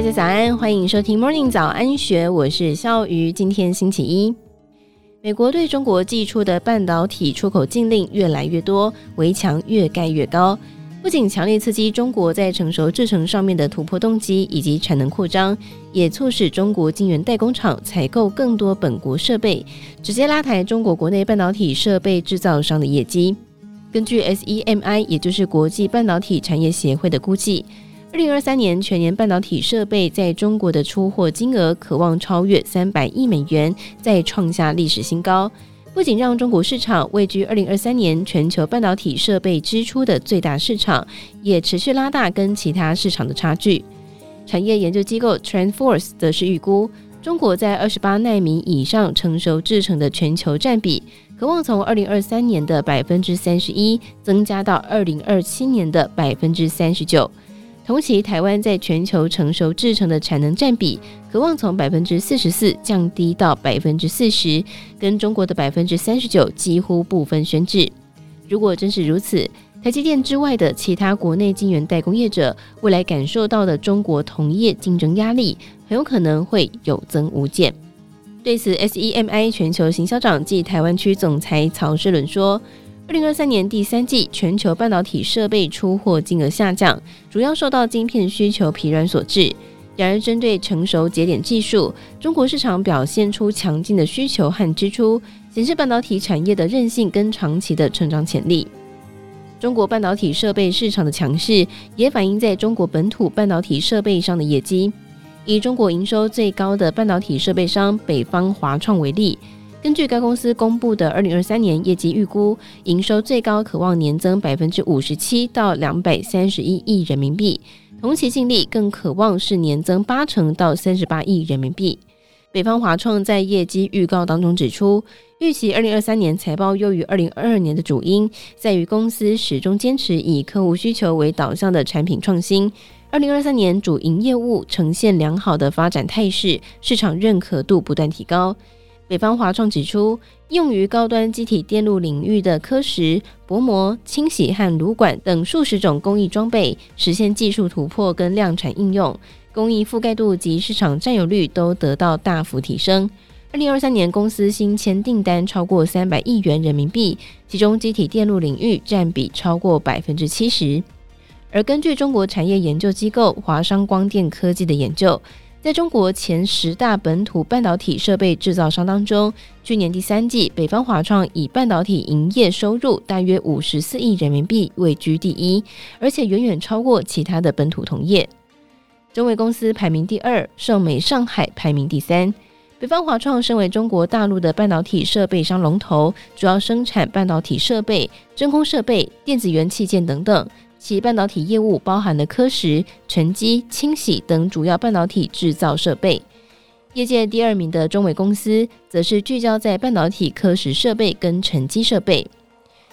大家早安，欢迎收听 Morning 早安学，我是肖鱼。今天星期一，美国对中国寄出的半导体出口禁令越来越多，围墙越盖越高，不仅强烈刺激中国在成熟制程上面的突破动机以及产能扩张，也促使中国晶圆代工厂采购更多本国设备，直接拉抬中国国内半导体设备制造商的业绩。根据 SEMI，也就是国际半导体产业协会的估计。二零二三年全年半导体设备在中国的出货金额可望超越三百亿美元，再创下历史新高。不仅让中国市场位居二零二三年全球半导体设备支出的最大市场，也持续拉大跟其他市场的差距。产业研究机构 TrendForce 则是预估，中国在二十八奈米以上成熟制程的全球占比，可望从二零二三年的百分之三十一增加到二零二七年的百分之三十九。同期，台湾在全球成熟制程的产能占比，可望从百分之四十四降低到百分之四十，跟中国的百分之三十九几乎不分轩輊。如果真是如此，台积电之外的其他国内晶圆代工业者，未来感受到的中国同业竞争压力，很有可能会有增无减。对此，SEMI 全球行销长暨台湾区总裁曹世伦说。二零二三年第三季全球半导体设备出货金额下降，主要受到晶片需求疲软所致。然而，针对成熟节点技术，中国市场表现出强劲的需求和支出，显示半导体产业的韧性跟长期的成长潜力。中国半导体设备市场的强势，也反映在中国本土半导体设备上的业绩。以中国营收最高的半导体设备商北方华创为例。根据该公司公布的二零二三年业绩预估，营收最高可望年增百分之五十七到两百三十一亿人民币，同期净利更可望是年增八成到三十八亿人民币。北方华创在业绩预告当中指出，预期二零二三年财报优于二零二二年的主因，在于公司始终坚持以客户需求为导向的产品创新。二零二三年主营业务呈现良好的发展态势，市场认可度不断提高。北方华创指出，用于高端机体电路领域的刻蚀、薄膜、清洗和炉管等数十种工艺装备，实现技术突破跟量产应用，工艺覆盖度及市场占有率都得到大幅提升。二零二三年，公司新签订单超过三百亿元人民币，其中机体电路领域占比超过百分之七十。而根据中国产业研究机构华商光电科技的研究。在中国前十大本土半导体设备制造商当中，去年第三季，北方华创以半导体营业收入大约五十四亿人民币位居第一，而且远远超过其他的本土同业。中微公司排名第二，盛美上海排名第三。北方华创身为中国大陆的半导体设备商龙头，主要生产半导体设备、真空设备、电子元器件等等。其半导体业务包含了刻蚀、沉积、清洗等主要半导体制造设备。业界第二名的中微公司，则是聚焦在半导体刻蚀设备跟沉积设备。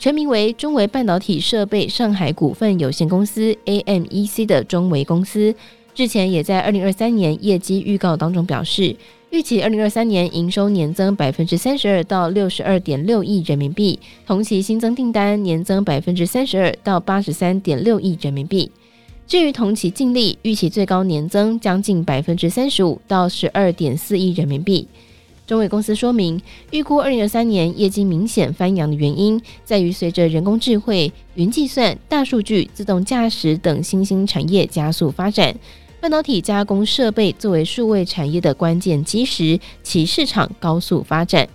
全名为中微半导体设备上海股份有限公司 （AMEC） 的中微公司，日前也在二零二三年业绩预告当中表示。预期二零二三年营收年增百分之三十二到六十二点六亿人民币，同期新增订单年增百分之三十二到八十三点六亿人民币。至于同期净利，预期最高年增将近百分之三十五到十二点四亿人民币。中伟公司说明，预估二零二三年业绩明显翻扬的原因，在于随着人工智慧、云计算、大数据、自动驾驶等新兴产业加速发展。半导体加工设备作为数位产业的关键基石，其市场高速发展。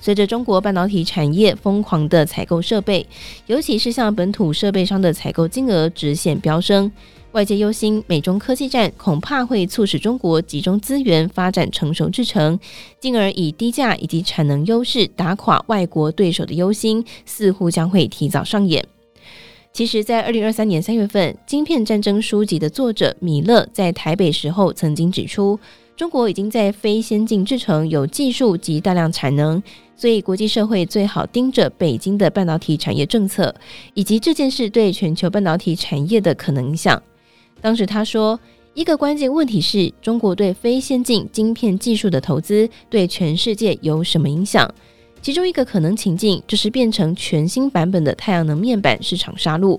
随着中国半导体产业疯狂的采购设备，尤其是向本土设备商的采购金额直线飙升，外界忧心美中科技战恐怕会促使中国集中资源发展成熟制程，进而以低价以及产能优势打垮外国对手的忧心，似乎将会提早上演。其实，在二零二三年三月份，《晶片战争》书籍的作者米勒在台北时候曾经指出，中国已经在非先进制程有技术及大量产能，所以国际社会最好盯着北京的半导体产业政策，以及这件事对全球半导体产业的可能影响。当时他说，一个关键问题是中国对非先进晶片技术的投资对全世界有什么影响？其中一个可能情境就是变成全新版本的太阳能面板市场杀戮。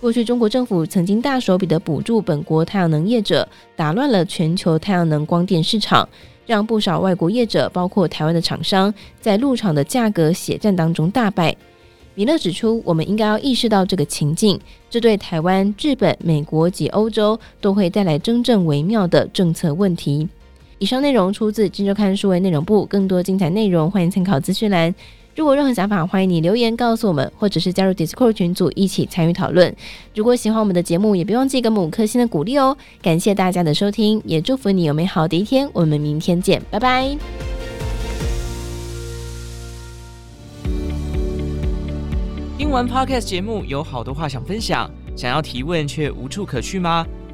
过去中国政府曾经大手笔的补助本国太阳能业者，打乱了全球太阳能光电市场，让不少外国业者，包括台湾的厂商，在入场的价格血战当中大败。米勒指出，我们应该要意识到这个情境，这对台湾、日本、美国及欧洲都会带来真正微妙的政策问题。以上内容出自《今周刊》数位内容部，更多精彩内容欢迎参考资讯栏。如果任何想法，欢迎你留言告诉我们，或者是加入 Discord 群组一起参与讨论。如果喜欢我们的节目，也别忘记给我们五颗星的鼓励哦！感谢大家的收听，也祝福你有美好的一天。我们明天见，拜拜。听完 Podcast 节目，有好多话想分享，想要提问却无处可去吗？